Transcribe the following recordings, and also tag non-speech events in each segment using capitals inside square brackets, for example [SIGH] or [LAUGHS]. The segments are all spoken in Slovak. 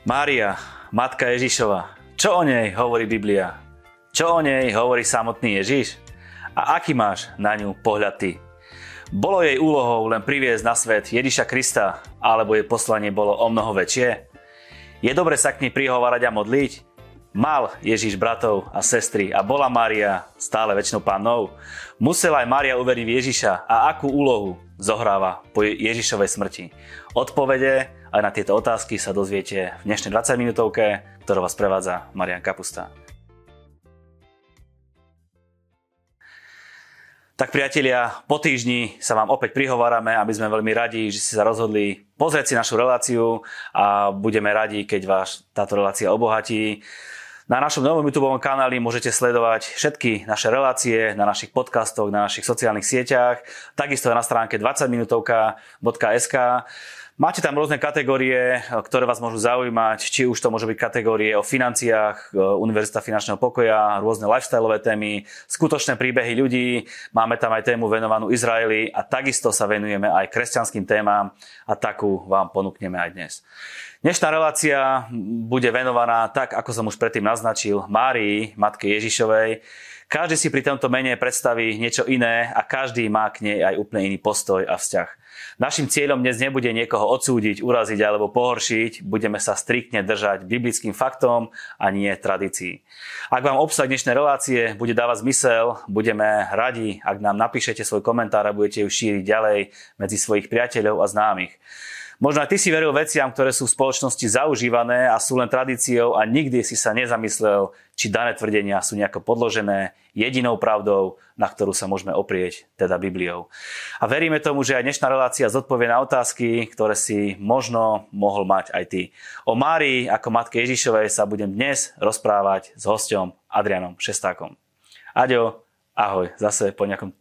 Mária, matka Ježišova, čo o nej hovorí Biblia? Čo o nej hovorí samotný Ježiš? A aký máš na ňu pohľad ty? Bolo jej úlohou len priviesť na svet Ježiša Krista, alebo jej poslanie bolo o mnoho väčšie? Je dobre sa k nej prihovárať a modliť? Mal Ježiš bratov a sestry a bola Mária stále väčšnou pánou? Musela aj Mária uveriť v Ježiša a akú úlohu zohráva po Ježišovej smrti? Odpovede aj na tieto otázky sa dozviete v dnešnej 20 minútovke, ktorú vás prevádza Marian Kapusta. Tak priatelia, po týždni sa vám opäť prihovárame, aby sme veľmi radi, že ste sa rozhodli pozrieť si našu reláciu a budeme radi, keď vás táto relácia obohatí. Na našom novom YouTube kanáli môžete sledovať všetky naše relácie na našich podcastoch, na našich sociálnych sieťach, takisto na stránke 20minutovka.sk. Máte tam rôzne kategórie, ktoré vás môžu zaujímať, či už to môže byť kategórie o financiách, e, Univerzita finančného pokoja, rôzne lifestyleové témy, skutočné príbehy ľudí, máme tam aj tému venovanú Izraeli a takisto sa venujeme aj kresťanským témam a takú vám ponúkneme aj dnes. Dnešná relácia bude venovaná tak, ako som už predtým naznačil, Márii, matke Ježišovej. Každý si pri tomto mene predstaví niečo iné a každý má k nej aj úplne iný postoj a vzťah. Našim cieľom dnes nebude niekoho odsúdiť, uraziť alebo pohoršiť, budeme sa striktne držať biblickým faktom a nie tradícií. Ak vám obsah dnešnej relácie bude dávať zmysel, budeme radi, ak nám napíšete svoj komentár a budete ju šíriť ďalej medzi svojich priateľov a známych. Možno aj ty si veril veciam, ktoré sú v spoločnosti zaužívané a sú len tradíciou a nikdy si sa nezamyslel, či dané tvrdenia sú nejako podložené jedinou pravdou, na ktorú sa môžeme oprieť, teda Bibliou. A veríme tomu, že aj dnešná relácia zodpovie na otázky, ktoré si možno mohol mať aj ty. O Márii ako matke Ježišovej sa budem dnes rozprávať s hostom Adrianom Šestákom. Aďo, ahoj, zase po nejakom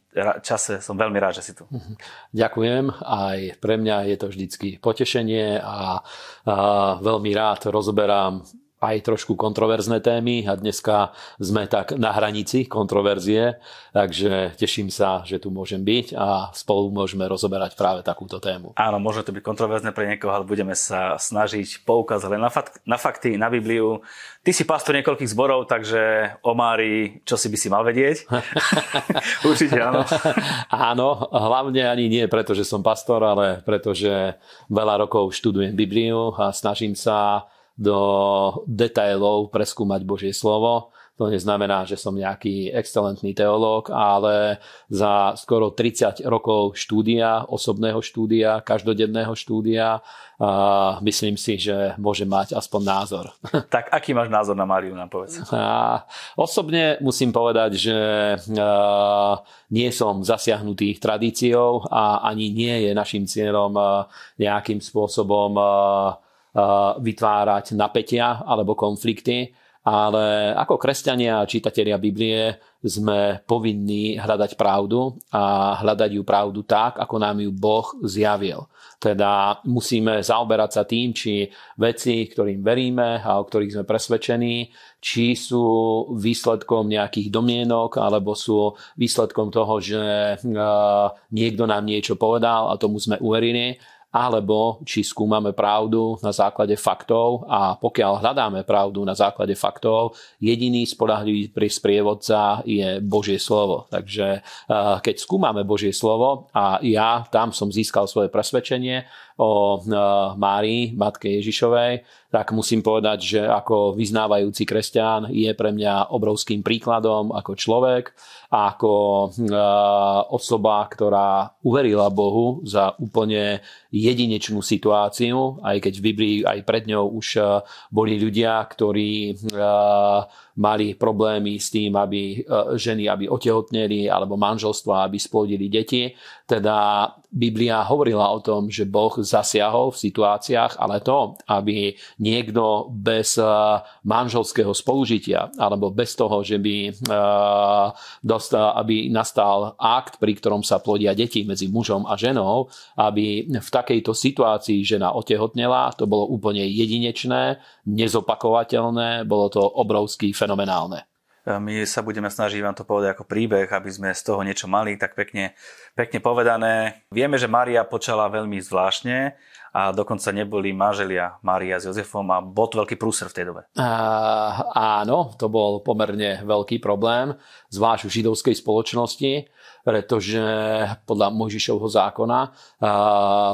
čase som veľmi rád, že si tu. Mhm. Ďakujem. Aj pre mňa je to vždycky potešenie a, a veľmi rád rozoberám aj trošku kontroverzné témy a dneska sme tak na hranici kontroverzie, takže teším sa, že tu môžem byť a spolu môžeme rozoberať práve takúto tému. Áno, môže to byť kontroverzné pre niekoho, ale budeme sa snažiť poukázať na, fakt, na fakty, na Bibliu. Ty si pastor niekoľkých zborov, takže o Mári, čo si by si mal vedieť? [LAUGHS] Určite áno. áno, hlavne ani nie preto, že som pastor, ale preto, že veľa rokov študujem Bibliu a snažím sa do detailov preskúmať Božie slovo. To neznamená, že som nejaký excelentný teológ, ale za skoro 30 rokov štúdia, osobného štúdia, každodenného štúdia, a myslím si, že môže mať aspoň názor. [LAUGHS] Tak aký máš názor na Máriu, nám povedz? A osobne musím povedať, že nie som zasiahnutý tradíciou a ani nie je našim cieľom nejakým spôsobom vytvárať napätia alebo konflikty, ale ako kresťania a čitatelia Biblie sme povinní hľadať pravdu a hľadať ju pravdu tak, ako nám ju Boh zjavil. Teda musíme zaoberať sa tým, či veci, ktorým veríme a o ktorých sme presvedčení, či sú výsledkom nejakých domienok alebo sú výsledkom toho, že niekto nám niečo povedal a tomu sme uverili alebo či skúmame pravdu na základe faktov a pokiaľ hľadáme pravdu na základe faktov, jediný spolahlivý sprievodca je Božie slovo. Takže eh, keď skúmame Božie slovo a ja tam som získal svoje presvedčenie o eh, Márii, matke Ježišovej, tak musím povedať, že ako vyznávajúci kresťan je pre mňa obrovským príkladom ako človek, ako eh, osoba, ktorá uverila Bohu za úplne jedinečnú situáciu, aj keď v Biblii aj pred ňou už eh, boli ľudia, ktorí mali problémy s tým, aby ženy aby otehotneli alebo manželstva, aby splodili deti. Teda Biblia hovorila o tom, že Boh zasiahol v situáciách, ale to, aby niekto bez eh, manželského spolužitia alebo bez toho, že by eh, dostal, aby nastal akt, pri ktorom sa plodia deti medzi mužom a ženou, aby v takejto situácii žena otehotnela, to bolo úplne jedinečné, nezopakovateľné, bolo to obrovský fenomenálne. My sa budeme snažiť vám to povedať ako príbeh, aby sme z toho niečo mali, tak pekne, pekne povedané. Vieme, že Maria počala veľmi zvláštne a dokonca neboli manželia Mária s Jozefom a bol to veľký prúser v tej dobe. Uh, áno, to bol pomerne veľký problém, zvlášť v židovskej spoločnosti, pretože podľa Mojžišovho zákona, uh,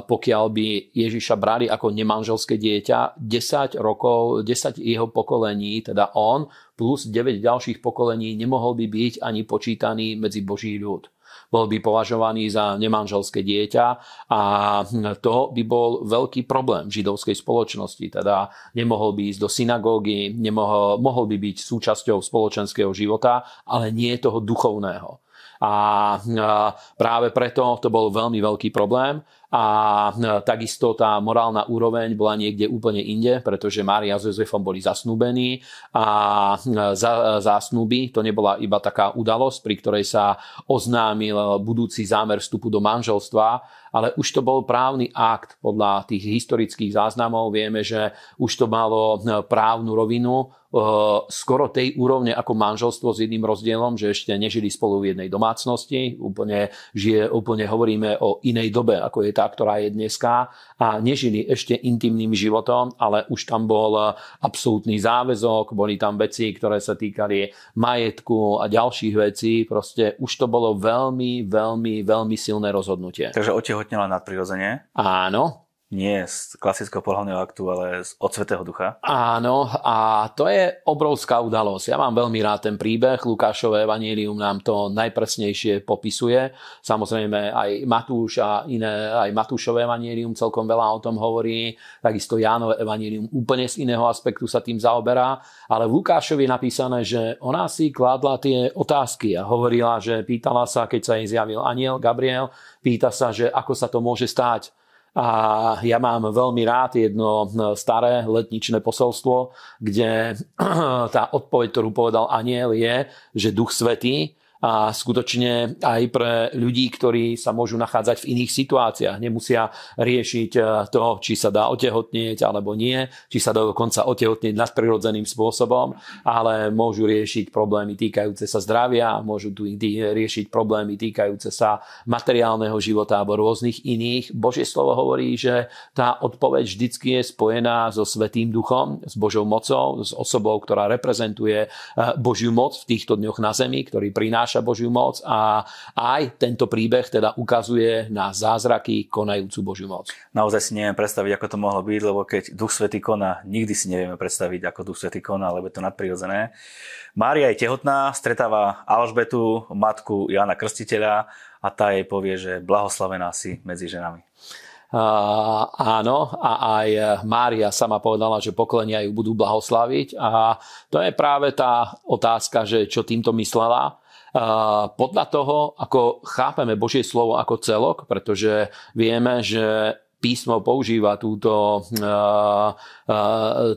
pokiaľ by Ježiša brali ako nemanželské dieťa, 10 rokov, 10 jeho pokolení, teda on, plus 9 ďalších pokolení nemohol by byť ani počítaný medzi Boží ľud bol by považovaný za nemanželské dieťa a to by bol veľký problém v židovskej spoločnosti. Teda nemohol by ísť do synagógy, nemohol, mohol by byť súčasťou spoločenského života, ale nie toho duchovného. A práve preto to bol veľmi veľký problém a e, takisto tá morálna úroveň bola niekde úplne inde, pretože Mária s Jozefom boli zasnúbení a e, za, zásnuby to nebola iba taká udalosť, pri ktorej sa oznámil budúci zámer vstupu do manželstva, ale už to bol právny akt podľa tých historických záznamov. Vieme, že už to malo e, právnu rovinu, skoro tej úrovne ako manželstvo s jedným rozdielom, že ešte nežili spolu v jednej domácnosti. Úplne, žije, úplne hovoríme o inej dobe, ako je tá ktorá je dneska a nežili ešte intimným životom, ale už tam bol absolútny záväzok, boli tam veci, ktoré sa týkali majetku a ďalších vecí. Proste už to bolo veľmi, veľmi, veľmi silné rozhodnutie. Takže otehotnela nadprirodzene? Áno, nie z klasického pohľavného aktu, ale z od Svetého Ducha. Áno, a to je obrovská udalosť. Ja mám veľmi rád ten príbeh. Lukášové evanílium nám to najpresnejšie popisuje. Samozrejme aj Matúš a iné, aj Matúšové evanílium celkom veľa o tom hovorí. Takisto Jánové evanílium úplne z iného aspektu sa tým zaoberá. Ale v Lukášovi je napísané, že ona si kládla tie otázky a hovorila, že pýtala sa, keď sa jej zjavil aniel Gabriel, pýta sa, že ako sa to môže stáť a ja mám veľmi rád jedno staré letničné posolstvo, kde [CLEARS THROAT] tá odpoveď, ktorú povedal aniel je, že Duch Svetý a skutočne aj pre ľudí, ktorí sa môžu nachádzať v iných situáciách. Nemusia riešiť e, to, či sa dá otehotnieť alebo nie, či sa dá dokonca otehotnieť nadprirodzeným spôsobom, ale môžu riešiť problémy týkajúce sa zdravia, môžu tu riešiť problémy týkajúce sa materiálneho života alebo rôznych iných. Božie slovo hovorí, že tá odpoveď vždycky je spojená so Svetým duchom, s Božou mocou, s osobou, ktorá reprezentuje e, Božiu moc v týchto dňoch na zemi, ktorý prináša prináša Božiu moc a aj tento príbeh teda ukazuje na zázraky konajúcu Božiu moc. Naozaj si neviem predstaviť, ako to mohlo byť, lebo keď Duch Svetý koná, nikdy si nevieme predstaviť, ako Duch Svetý koná, lebo je to nadprirodzené. Mária je tehotná, stretáva Alžbetu, matku Jana Krstiteľa a tá jej povie, že blahoslavená si medzi ženami. Uh, áno, a aj Mária sama povedala, že pokolenia ju budú blahoslaviť a to je práve tá otázka, že čo týmto myslela podľa toho, ako chápeme Božie slovo ako celok, pretože vieme, že písmo používa túto,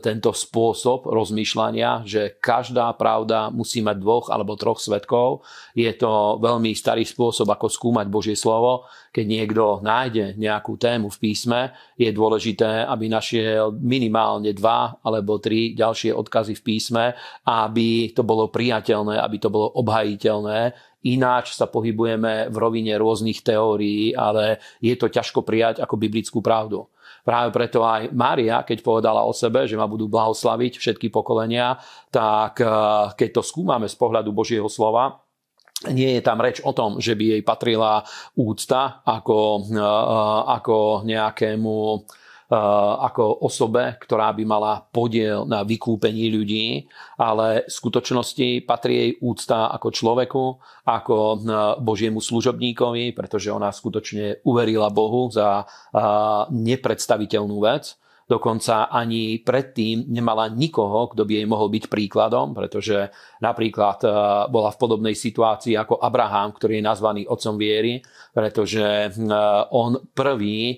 tento spôsob rozmýšľania, že každá pravda musí mať dvoch alebo troch svetkov. Je to veľmi starý spôsob, ako skúmať Božie slovo. Keď niekto nájde nejakú tému v písme, je dôležité, aby našiel minimálne dva alebo tri ďalšie odkazy v písme, aby to bolo priateľné, aby to bolo obhajiteľné Ináč sa pohybujeme v rovine rôznych teórií, ale je to ťažko prijať ako biblickú pravdu. Práve preto aj Mária, keď povedala o sebe, že ma budú blahoslaviť všetky pokolenia, tak eh, keď to skúmame z pohľadu Božieho slova, nie je tam reč o tom, že by jej patrila úcta ako, eh, ako nejakému Eh, ako osobe, ktorá by mala podiel na vykúpení ľudí, ale v skutočnosti patrí jej úcta ako človeku, ako Božiemu služobníkovi, pretože ona skutočne uverila Bohu za nepredstaviteľnú vec. Dokonca ani predtým nemala nikoho, kto by jej mohol byť príkladom, pretože napríklad bola v podobnej situácii ako Abraham, ktorý je nazvaný otcom viery, pretože on prvý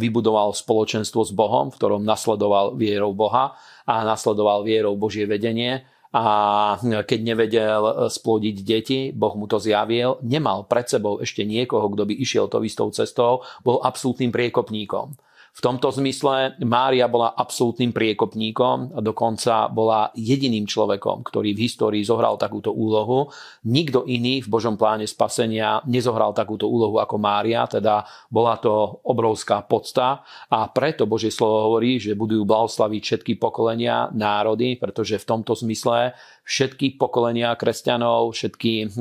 vybudoval spoločenstvo s Bohom, v ktorom nasledoval vierou Boha a nasledoval vierou Božie vedenie a keď nevedel splodiť deti, Boh mu to zjavil, nemal pred sebou ešte niekoho, kto by išiel to istou cestou, bol absolútnym priekopníkom. V tomto zmysle Mária bola absolútnym priekopníkom a dokonca bola jediným človekom, ktorý v histórii zohral takúto úlohu. Nikto iný v Božom pláne spasenia nezohral takúto úlohu ako Mária, teda bola to obrovská podsta a preto Božie slovo hovorí, že budú blahoslaviť všetky pokolenia, národy, pretože v tomto zmysle všetky pokolenia kresťanov, všetky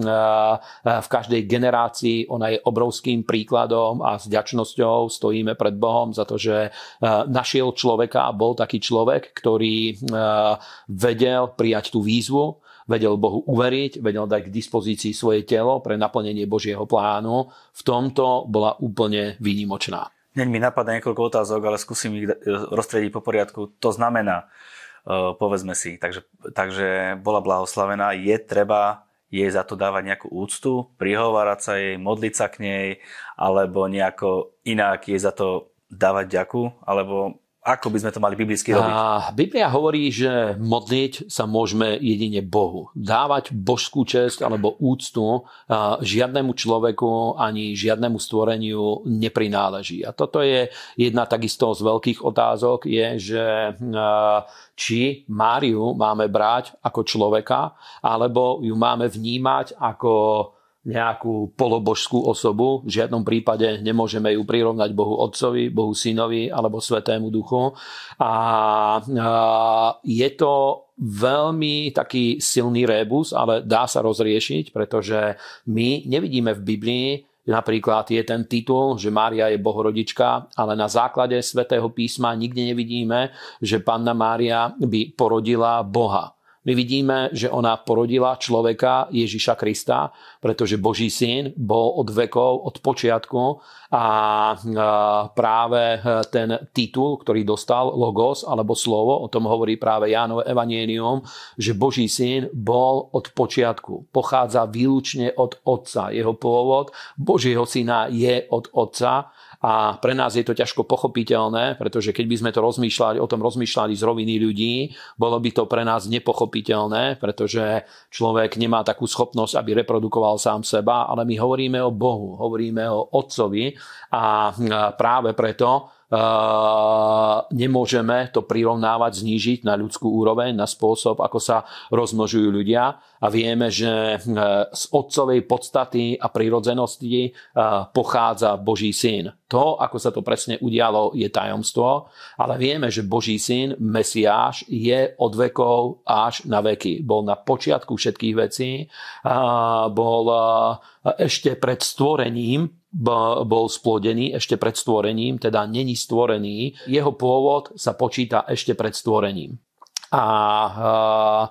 v každej generácii, ona je obrovským príkladom a s ďačnosťou stojíme pred Bohom za to, že našiel človeka a bol taký človek, ktorý vedel prijať tú výzvu, vedel Bohu uveriť, vedel dať k dispozícii svoje telo pre naplnenie Božieho plánu. V tomto bola úplne výnimočná. Hneď mi napadá niekoľko otázok, ale skúsim ich rozstrediť po poriadku. To znamená, Eh, povedzme si. Takže, takže bola blahoslavená, je treba jej za to dávať nejakú úctu, prihovárať sa jej, modliť sa k nej, alebo nejako inak jej za to dávať ďaku, alebo ako by sme to mali biblicky robiť? A Biblia hovorí, že modliť sa môžeme jedine Bohu. Dávať božskú čest alebo úctu žiadnemu človeku ani žiadnemu stvoreniu neprináleží. A toto je jedna takisto z veľkých otázok, je, že či Máriu máme brať ako človeka, alebo ju máme vnímať ako nejakú polobožskú osobu. V žiadnom prípade nemôžeme ju prirovnať Bohu Otcovi, Bohu Synovi alebo Svetému Duchu. A je to veľmi taký silný rébus, ale dá sa rozriešiť, pretože my nevidíme v Biblii, Napríklad je ten titul, že Mária je bohorodička, ale na základe svätého písma nikde nevidíme, že panna Mária by porodila Boha. My vidíme, že ona porodila človeka Ježiša Krista, pretože Boží syn bol od vekov, od počiatku a práve ten titul, ktorý dostal Logos alebo slovo, o tom hovorí práve Jánové Evangelium, že Boží syn bol od počiatku, pochádza výlučne od Otca. Jeho pôvod Božieho syna je od Otca a pre nás je to ťažko pochopiteľné, pretože keď by sme to rozmýšľali, o tom rozmýšľali z roviny ľudí, bolo by to pre nás nepochopiteľné, pretože človek nemá takú schopnosť, aby reprodukoval sám seba, ale my hovoríme o Bohu, hovoríme o Otcovi a práve preto nemôžeme to prirovnávať, znížiť na ľudskú úroveň, na spôsob, ako sa rozmnožujú ľudia. A vieme, že e, z otcovej podstaty a prirodzenosti e, pochádza Boží syn. To, ako sa to presne udialo, je tajomstvo, ale vieme, že Boží syn, Mesiáš, je od vekov až na veky. Bol na počiatku všetkých vecí, bol e, ešte pred stvorením bol splodený ešte pred stvorením, teda není stvorený. Jeho pôvod sa počíta ešte pred stvorením. A,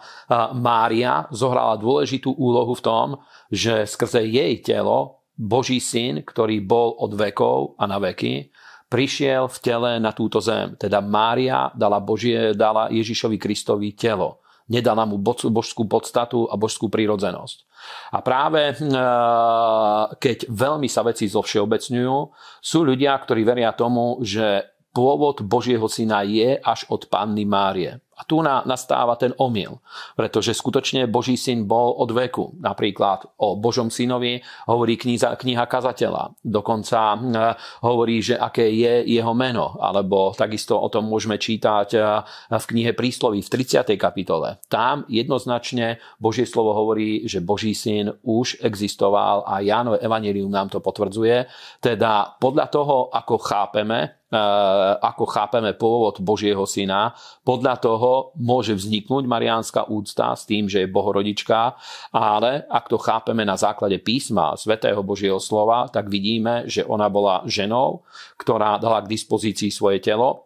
Mária zohrala dôležitú úlohu v tom, že skrze jej telo Boží syn, ktorý bol od vekov a na veky, prišiel v tele na túto zem. Teda Mária dala, Božie, dala Ježišovi Kristovi telo nedala mu božskú podstatu a božskú prírodzenosť. A práve eh, keď veľmi sa veci zovšeobecňujú, sú ľudia, ktorí veria tomu, že pôvod Božieho syna je až od Panny Márie. A tu nastáva ten omyl, pretože skutočne Boží syn bol od veku. Napríklad o Božom synovi hovorí kniha, kniha kazateľa. Dokonca e, hovorí, že aké je jeho meno. Alebo takisto o tom môžeme čítať e, v knihe Prísloví v 30. kapitole. Tam jednoznačne Božie slovo hovorí, že Boží syn už existoval a Jánové evanelium nám to potvrdzuje. Teda podľa toho, ako chápeme ako chápeme pôvod Božieho syna, podľa toho toho môže vzniknúť mariánska úcta s tým, že je bohorodička, ale ak to chápeme na základe písma svätého Božieho slova, tak vidíme, že ona bola ženou, ktorá dala k dispozícii svoje telo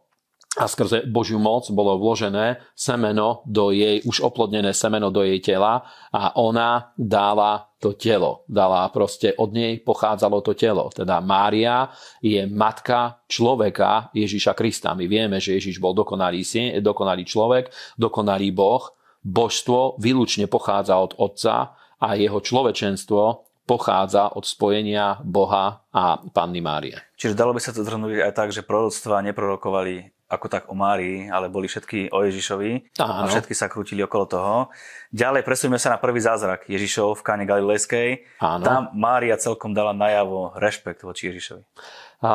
a skrze Božiu moc bolo vložené semeno do jej, už oplodnené semeno do jej tela a ona dala to telo. Dala proste, od nej pochádzalo to telo. Teda Mária je matka človeka Ježiša Krista. My vieme, že Ježiš bol dokonalý, dokonalý človek, dokonalý Boh. Božstvo výlučne pochádza od Otca a jeho človečenstvo pochádza od spojenia Boha a Panny Márie. Čiže dalo by sa to zhrnúť aj tak, že proroctva neprorokovali ako tak o Márii, ale boli všetky o Ježišovi Áno. a všetky sa krútili okolo toho. Ďalej presuneme sa na prvý zázrak Ježišov v káne Galilejskej. Áno. Tam Mária celkom dala najavo rešpekt voči Ježišovi. A,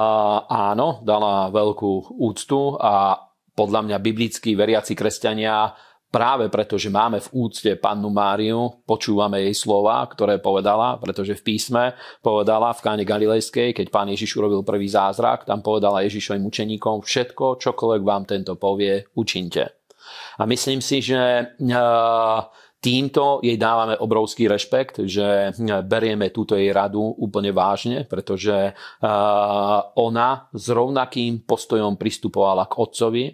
áno, dala veľkú úctu a podľa mňa biblickí veriaci kresťania práve preto, že máme v úcte pannu Máriu, počúvame jej slova, ktoré povedala, pretože v písme povedala v káne Galilejskej, keď pán Ježiš urobil prvý zázrak, tam povedala Ježišovým učeníkom, všetko, čokoľvek vám tento povie, učinte. A myslím si, že týmto jej dávame obrovský rešpekt, že berieme túto jej radu úplne vážne, pretože ona s rovnakým postojom pristupovala k otcovi,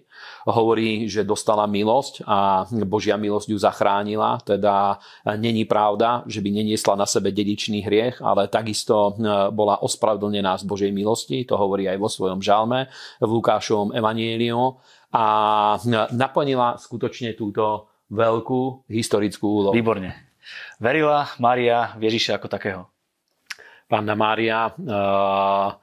hovorí, že dostala milosť a Božia milosť ju zachránila, teda není pravda, že by neniesla na sebe dedičný hriech, ale takisto bola ospravedlnená z Božej milosti, to hovorí aj vo svojom žalme v Lukášovom evanieliu a naplnila skutočne túto veľkú historickú úlohu. Výborne. Verila Mária Ježiša ako takého? Pána Mária uh,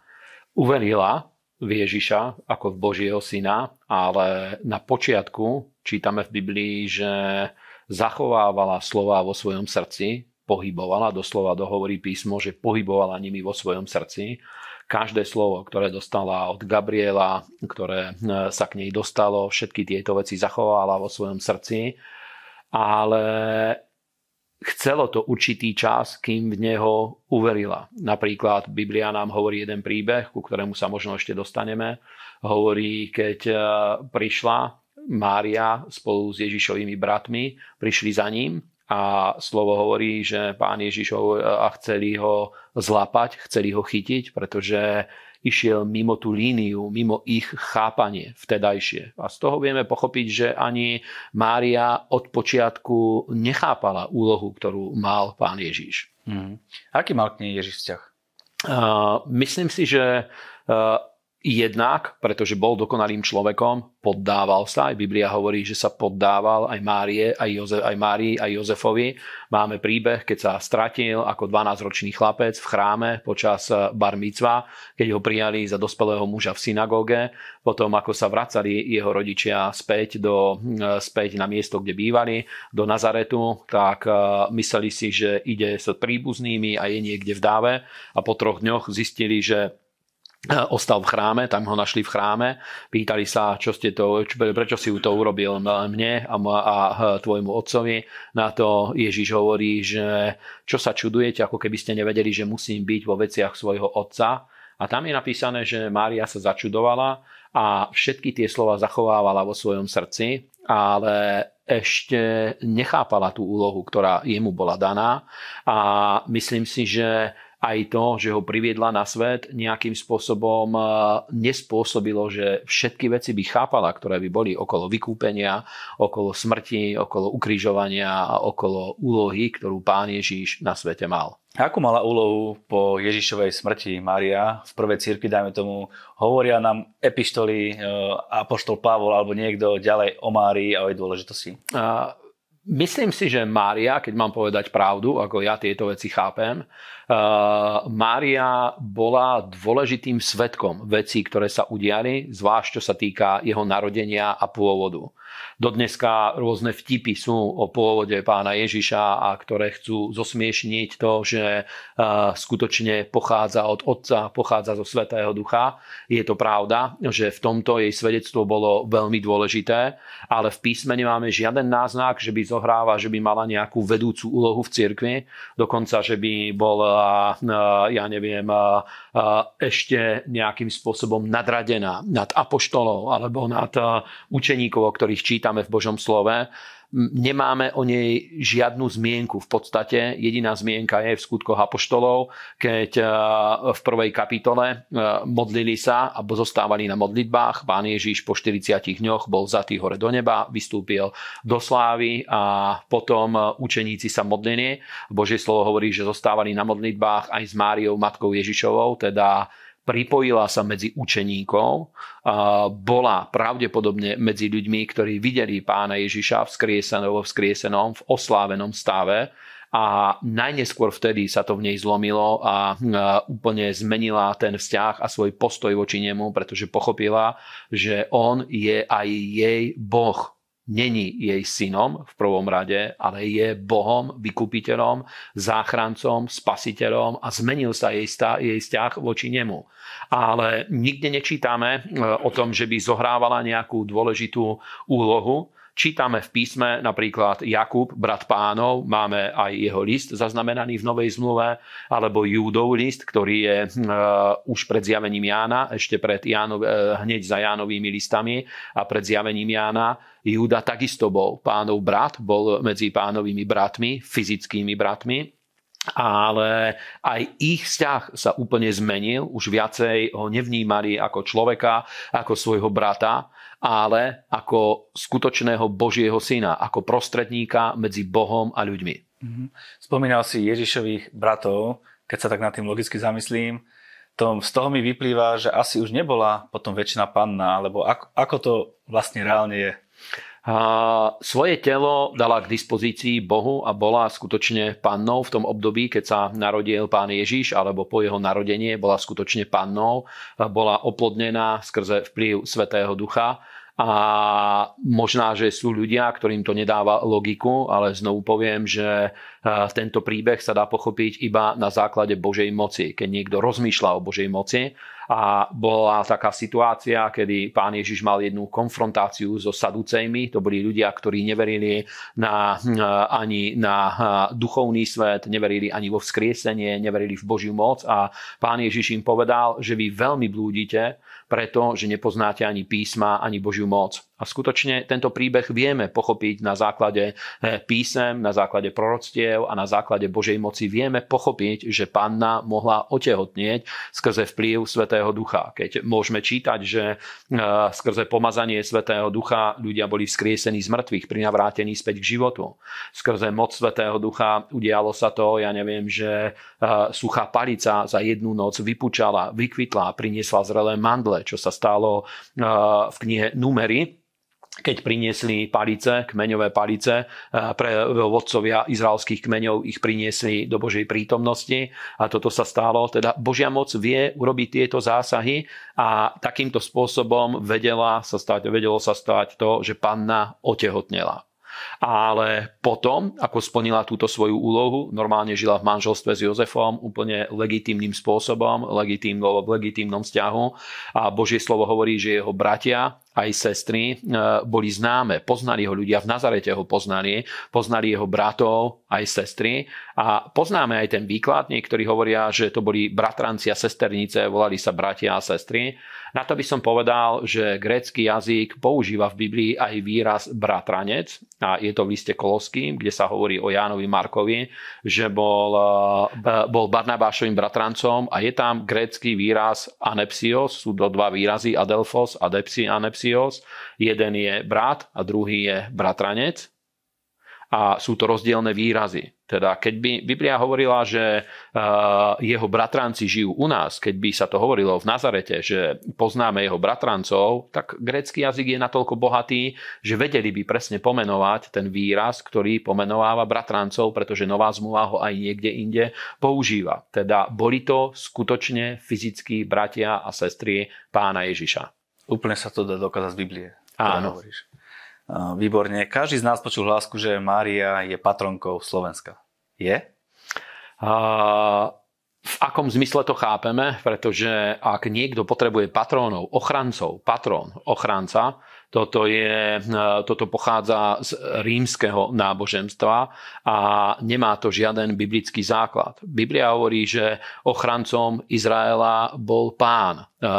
uverila v Ježiša ako v Božieho syna, ale na počiatku čítame v Biblii, že zachovávala slova vo svojom srdci, pohybovala, doslova dohovorí písmo, že pohybovala nimi vo svojom srdci každé slovo, ktoré dostala od Gabriela, ktoré e, sa k nej dostalo, všetky tieto veci zachovala vo svojom srdci, ale chcelo to určitý čas, kým v neho uverila. Napríklad Biblia nám hovorí jeden príbeh, ku ktorému sa možno ešte dostaneme. Hovorí, keď e, prišla Mária spolu s Ježišovými bratmi, prišli za ním a slovo hovorí, že pán Ježišov a chceli ho zlapať, chceli ho chytiť, pretože išiel mimo tú líniu, mimo ich chápanie vtedajšie. A z toho vieme pochopiť, že ani Mária od počiatku nechápala úlohu, ktorú mal pán Ježiš. Mm. Aký mal k nej Ježiš vzťah? Uh, myslím si, že uh, jednak, pretože bol dokonalým človekom, poddával sa. Aj Biblia hovorí, že sa poddával aj Márie, aj, Jozef, aj Márii, aj Jozefovi. Máme príbeh, keď sa stratil ako 12-ročný chlapec v chráme počas eh, bar mitzva, keď ho prijali za dospelého muža v synagóge. Potom, ako sa vracali jeho rodičia späť, do, eh, späť na miesto, kde bývali, do Nazaretu, tak eh, mysleli si, že ide s príbuznými a je niekde v dáve. A po troch dňoch zistili, že ostal v chráme, tam ho našli v chráme, pýtali sa, čo ste to, prečo si to urobil mne a, a tvojmu otcovi. Na to Ježiš hovorí, že čo sa čudujete, ako keby ste nevedeli, že musím byť vo veciach svojho otca. A tam je napísané, že Mária sa začudovala a všetky tie slova zachovávala vo svojom srdci, ale ešte nechápala tú úlohu, ktorá jemu bola daná. A myslím si, že aj to, že ho priviedla na svet, nejakým spôsobom eh, nespôsobilo, že všetky veci by chápala, ktoré by boli okolo vykúpenia, okolo smrti, okolo ukrižovania a okolo úlohy, ktorú pán Ježíš na svete mal. Akú mala úlohu po Ježišovej smrti Mária v prvej cirkvi, dajme tomu, hovoria nám epištoly eh, Apoštol Pavol alebo niekto ďalej o Márii a o jej dôležitosti? Uh, Myslím si, že Mária, keď mám povedať pravdu, ako ja tieto veci chápem, uh, Mária bola dôležitým svetkom vecí, ktoré sa udiali, zvlášť čo sa týka jeho narodenia a pôvodu. Dodneska rôzne vtipy sú o pôvode pána Ježiša a ktoré chcú zosmiešniť to, že skutočne pochádza od Otca, pochádza zo Svetého Ducha. Je to pravda, že v tomto jej svedectvo bolo veľmi dôležité, ale v písme nemáme žiaden náznak, že by zohráva, že by mala nejakú vedúcu úlohu v cirkvi, dokonca, že by bol, ja neviem, ešte nejakým spôsobom nadradená nad apoštolov alebo nad učeníkov, o ktorých čítame v Božom slove nemáme o nej žiadnu zmienku. V podstate jediná zmienka je v skutkoch apoštolov, keď e, v prvej kapitole e, modlili sa a zostávali na modlitbách. Pán Ježiš po 40 dňoch bol zatý hore do neba, vystúpil do slávy a potom e, učeníci sa modlili. Božie slovo hovorí, že zostávali na modlitbách aj s Máriou, matkou Ježišovou, teda pripojila sa medzi učeníkov, bola pravdepodobne medzi ľuďmi, ktorí videli pána Ježiša vzkriesenom, vzkriesenom v oslávenom stave. A najneskôr vtedy sa to v nej zlomilo a úplne zmenila ten vzťah a svoj postoj voči nemu, pretože pochopila, že on je aj jej Boh není jej synom v prvom rade, ale je Bohom, vykupiteľom, záchrancom, spasiteľom a zmenil sa jej, stá, jej vzťah voči nemu. Ale nikde nečítame e, o tom, že by zohrávala nejakú dôležitú úlohu Čítame v písme napríklad Jakub, brat pánov, máme aj jeho list zaznamenaný v Novej zmluve, alebo Júdov list, ktorý je uh, už pred zjavením Jána, ešte pred Jánov, uh, hneď za Jánovými listami a pred zjavením Jána. Júda takisto bol pánov brat, bol medzi pánovými bratmi, fyzickými bratmi, ale aj ich vzťah sa úplne zmenil. Už viacej ho nevnímali ako človeka, ako svojho brata, ale ako skutočného Božieho syna, ako prostredníka medzi Bohom a ľuďmi. Mhm. Spomínal si Ježišových bratov, keď sa tak nad tým logicky zamyslím, to, z toho mi vyplýva, že asi už nebola potom väčšina panna, alebo ako, ako to vlastne reálne je? Svoje telo dala k dispozícii Bohu a bola skutočne pannou v tom období, keď sa narodil pán Ježiš, alebo po jeho narodenie bola skutočne pannou, bola oplodnená skrze vplyv Svetého Ducha a možná, že sú ľudia, ktorým to nedáva logiku, ale znovu poviem, že tento príbeh sa dá pochopiť iba na základe Božej moci. Keď niekto rozmýšľa o Božej moci a bola taká situácia, kedy pán Ježiš mal jednu konfrontáciu so Saducejmi. To boli ľudia, ktorí neverili na, ani na duchovný svet, neverili ani vo vzkriesenie, neverili v Božiu moc a pán Ježiš im povedal, že vy veľmi blúdite, pretože nepoznáte ani písma, ani Božiu moc. A skutočne tento príbeh vieme pochopiť na základe eh, písem, na základe proroctiev a na základe Božej moci. Vieme pochopiť, že panna mohla otehotnieť skrze vplyv Svetého Ducha. Keď môžeme čítať, že eh, skrze pomazanie Svetého Ducha ľudia boli vzkriesení z mŕtvych, prinavrátení späť k životu. Skrze moc Svetého Ducha udialo sa to, ja neviem, že eh, suchá palica za jednu noc vypučala, vykvitla, priniesla zrelé mandle, čo sa stalo v knihe Numery keď priniesli palice, kmeňové palice eh, pre vodcovia izraelských kmeňov, ich priniesli do Božej prítomnosti a toto sa stalo. Teda Božia moc vie urobiť tieto zásahy a takýmto spôsobom vedela sa stať, vedelo sa stať to, že panna otehotnela. Ale potom, ako splnila túto svoju úlohu, normálne žila v manželstve s Jozefom úplne legitímnym spôsobom, legitímno, v legitímnom vzťahu a Božie slovo hovorí, že jeho bratia aj sestry e, boli známe. Poznali ho ľudia, v Nazarete ho poznali, poznali jeho bratov aj sestry a poznáme aj ten výklad. Niektorí hovoria, že to boli bratranci a sesternice, volali sa bratia a sestry. Na to by som povedal, že grécky jazyk používa v Biblii aj výraz bratranec a je to v liste Koloským, kde sa hovorí o Jánovi Markovi, že bol, e, bol Barnabášovým bratrancom a je tam grécky výraz anepsios, sú to dva výrazy adelfos, adepsi, anepsios Alexios. Jeden je brat a druhý je bratranec. A sú to rozdielne výrazy. Teda keď by Biblia hovorila, že jeho bratranci žijú u nás, keď by sa to hovorilo v Nazarete, že poznáme jeho bratrancov, tak grécky jazyk je natoľko bohatý, že vedeli by presne pomenovať ten výraz, ktorý pomenováva bratrancov, pretože Nová zmluva ho aj niekde inde používa. Teda boli to skutočne fyzickí bratia a sestry pána Ježiša. Úplne sa to dá dokázať z Biblie. Áno. Hovoríš. Výborne. Každý z nás počul hlásku, že Mária je patronkou Slovenska. Je? A, v akom zmysle to chápeme? Pretože ak niekto potrebuje patrónov, ochrancov, patrón, ochranca, toto, je, e, toto pochádza z rímskeho náboženstva a nemá to žiaden biblický základ. Biblia hovorí, že ochrancom Izraela bol pán, e, e,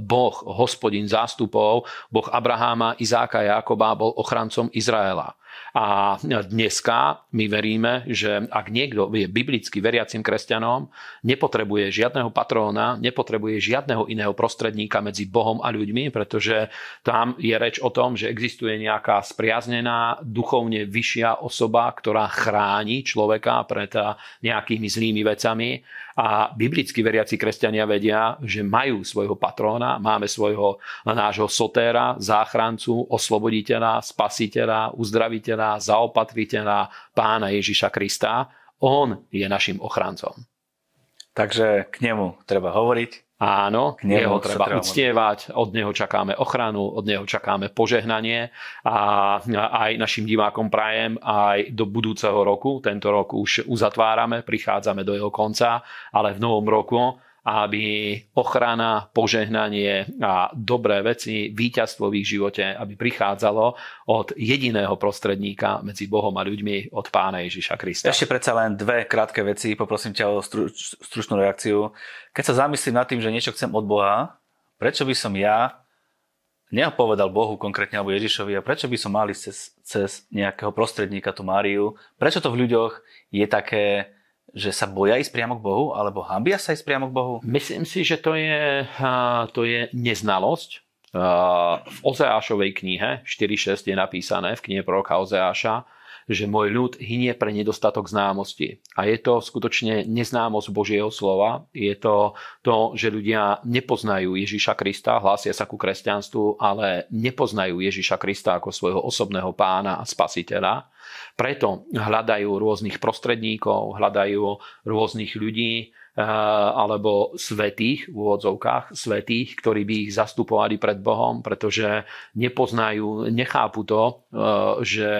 Boh, hospodin zástupov, Boh Abraháma, Izáka Jakoba bol ochrancom Izraela. A dneska my veríme, že ak niekto je biblicky veriacim kresťanom, nepotrebuje žiadneho patróna, nepotrebuje žiadneho iného prostredníka medzi Bohom a ľuďmi, pretože tam je reč o tom, že existuje nejaká spriaznená, duchovne vyššia osoba, ktorá chráni človeka pred nejakými zlými vecami a biblicky veriaci kresťania vedia, že majú svojho patróna, máme svojho nášho sotéra, záchrancu, osloboditeľa, spasiteľa, uzdraviteľa, zaopatriteľa, pána Ježiša Krista On je našim ochrancom. Takže k nemu treba hovoriť. Áno, k jeho treba uctievať, od neho čakáme ochranu, od neho čakáme požehnanie a aj našim divákom prajem aj do budúceho roku. Tento rok už uzatvárame, prichádzame do jeho konca, ale v novom roku aby ochrana, požehnanie a dobré veci, víťazstvo v ich živote, aby prichádzalo od jediného prostredníka medzi Bohom a ľuďmi, od Pána Ježiša Krista. Ešte predsa len dve krátke veci, poprosím ťa o struč, stručnú reakciu. Keď sa zamyslím nad tým, že niečo chcem od Boha, prečo by som ja neopovedal Bohu konkrétne alebo Ježišovi a prečo by som mal ísť cez, cez nejakého prostredníka tú Máriu? Prečo to v ľuďoch je také že sa boja ísť priamo k Bohu, alebo hambia sa ísť priamo k Bohu? Myslím si, že to je, to je neznalosť. V Ozeášovej knihe 4.6 je napísané, v knihe proroka Ozeáša, že môj ľud hynie pre nedostatok známosti. A je to skutočne neznámosť Božieho slova. Je to to, že ľudia nepoznajú Ježiša Krista, hlásia sa ku kresťanstvu, ale nepoznajú Ježiša Krista ako svojho osobného pána a spasiteľa. Preto hľadajú rôznych prostredníkov, hľadajú rôznych ľudí, eh, alebo svetých, v úvodzovkách, svetých, ktorí by ich zastupovali pred Bohom, pretože nepoznajú, nechápu to, eh, že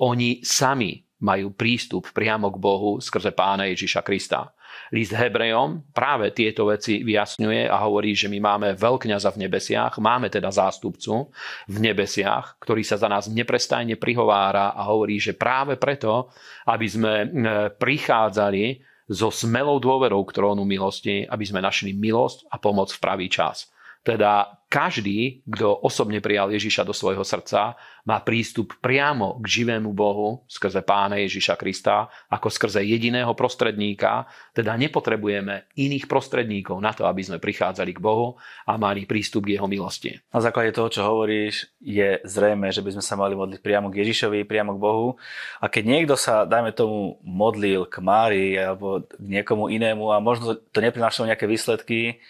oni sami majú prístup priamo k Bohu skrze pána Ježiša Krista. List Hebrejom práve tieto veci vyjasňuje a hovorí, že my máme veľkňaza v nebesiach, máme teda zástupcu v nebesiach, ktorý sa za nás neprestajne prihovára a hovorí, že práve preto, aby sme e, prichádzali so smelou dôverou k trónu milosti, aby sme našli milosť a pomoc v pravý čas. Teda každý, kto osobne prijal Ježiša do svojho srdca, má prístup priamo k živému Bohu skrze Pána Ježiša Krista, ako skrze jediného prostredníka. Teda nepotrebujeme iných prostredníkov na to, aby sme prichádzali k Bohu a mali prístup k jeho milosti. Na základe toho, čo hovoríš, je zrejme, že by sme sa mali modliť priamo k Ježišovi, priamo k Bohu. A keď niekto sa, dajme tomu, modlil k Márii alebo k niekomu inému a možno to neprinášalo nejaké výsledky,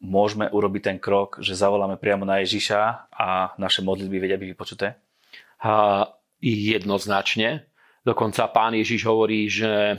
môžeme urobiť ten krok, že zavoláme priamo na Ježiša a naše modlitby vedia byť vypočuté? A jednoznačne. Dokonca pán Ježiš hovorí, že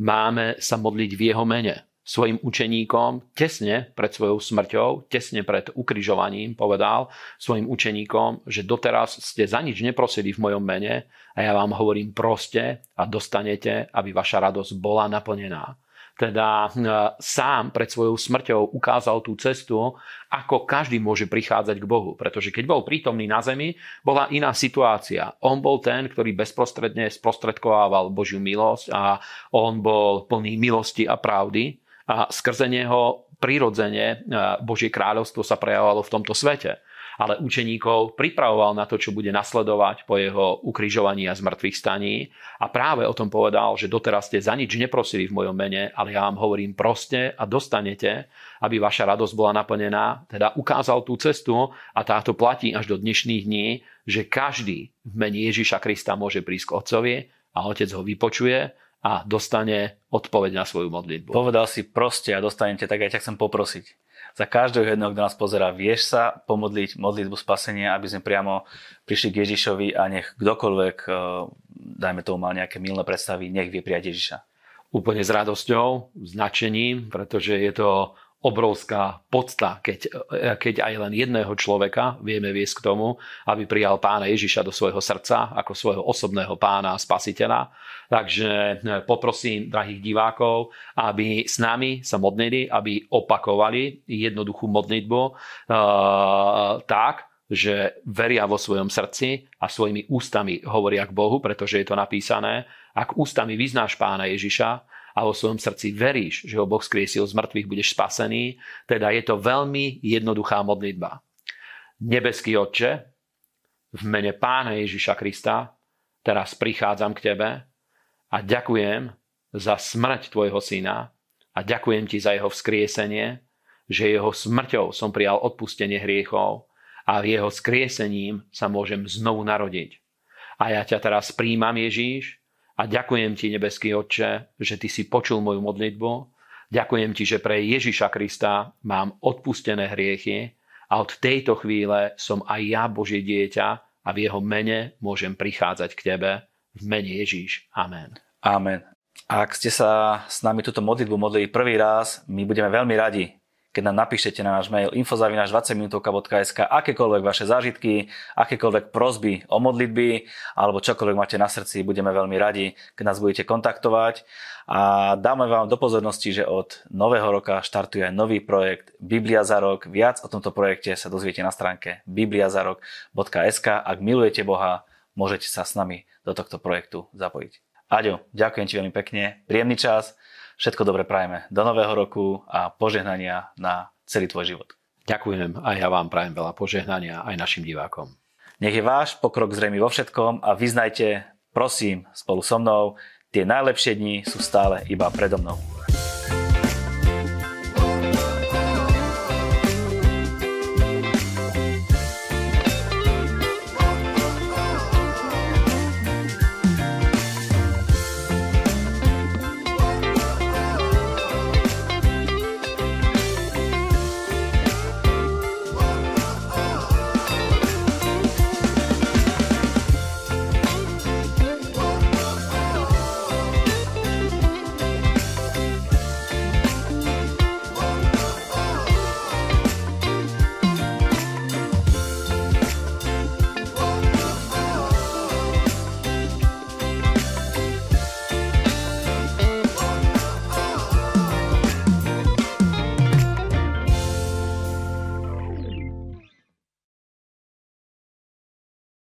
máme sa modliť v jeho mene svojim učeníkom tesne pred svojou smrťou, tesne pred ukrižovaním povedal svojim učeníkom, že doteraz ste za nič neprosili v mojom mene a ja vám hovorím proste a dostanete, aby vaša radosť bola naplnená teda e, sám pred svojou smrťou ukázal tú cestu, ako každý môže prichádzať k Bohu. Pretože keď bol prítomný na zemi, bola iná situácia. On bol ten, ktorý bezprostredne sprostredkovával Božiu milosť a on bol plný milosti a pravdy a skrze neho prirodzene e, Božie kráľovstvo sa prejavovalo v tomto svete ale učeníkov pripravoval na to, čo bude nasledovať po jeho ukrižovaní a zmrtvých staní. A práve o tom povedal, že doteraz ste za nič neprosili v mojom mene, ale ja vám hovorím proste a dostanete, aby vaša radosť bola naplnená. Teda ukázal tú cestu a táto platí až do dnešných dní, že každý v mene Ježiša Krista môže prísť k Otcovi a Otec ho vypočuje a dostane odpoveď na svoju modlitbu. Povedal si proste a dostanete, tak aj ťa chcem poprosiť za každého jedného, kto nás pozera, vieš sa pomodliť modlitbu spasenia, aby sme priamo prišli k Ježišovi a nech kdokoľvek, eh, dajme tomu, mal nejaké milné predstavy, nech vie prijať Ježiša. Úplne s radosťou, značením, pretože je to obrovská podsta, keď, keď aj len jedného človeka vieme viesť k tomu, aby prijal pána Ježiša do svojho srdca ako svojho osobného pána a spasiteľa. Takže e, poprosím drahých divákov, aby s nami sa modlili, aby opakovali jednoduchú modlitbu uh, tak, že veria vo svojom srdci a svojimi ústami hovoria k Bohu, pretože je to napísané. Ak ústami vyznáš pána Ježiša a vo svojom srdci veríš, že ho Boh skriesil z mŕtvych, budeš spasený, teda je to veľmi jednoduchá modlitba. Nebeský Otče, v mene Pána Ježiša Krista teraz prichádzam k Tebe a ďakujem za smrť Tvojho Syna a ďakujem Ti za Jeho vzkriesenie, že Jeho smrťou som prijal odpustenie hriechov a jeho skriesením sa môžem znovu narodiť. A ja ťa teraz príjmam, Ježíš, a ďakujem ti, nebeský Otče, že ty si počul moju modlitbu. Ďakujem ti, že pre Ježiša Krista mám odpustené hriechy a od tejto chvíle som aj ja Božie dieťa a v jeho mene môžem prichádzať k tebe V mene Ježíš. Amen. Amen. Ak ste sa s nami túto modlitbu modlili prvý raz, my budeme veľmi radi, keď nám napíšete na náš mail infozavinaš20minutovka.sk akékoľvek vaše zážitky, akékoľvek prozby o modlitby alebo čokoľvek máte na srdci, budeme veľmi radi, keď nás budete kontaktovať. A dáme vám do pozornosti, že od nového roka štartuje nový projekt Biblia za rok. Viac o tomto projekte sa dozviete na stránke bibliazarok.sk. Ak milujete Boha, môžete sa s nami do tohto projektu zapojiť. Aďo, ďakujem ti veľmi pekne, príjemný čas, všetko dobre prajeme do nového roku a požehnania na celý tvoj život. Ďakujem a ja vám prajem veľa požehnania aj našim divákom. Nech je váš pokrok zrejmy vo všetkom a vyznajte, prosím, spolu so mnou, tie najlepšie dni sú stále iba predo mnou.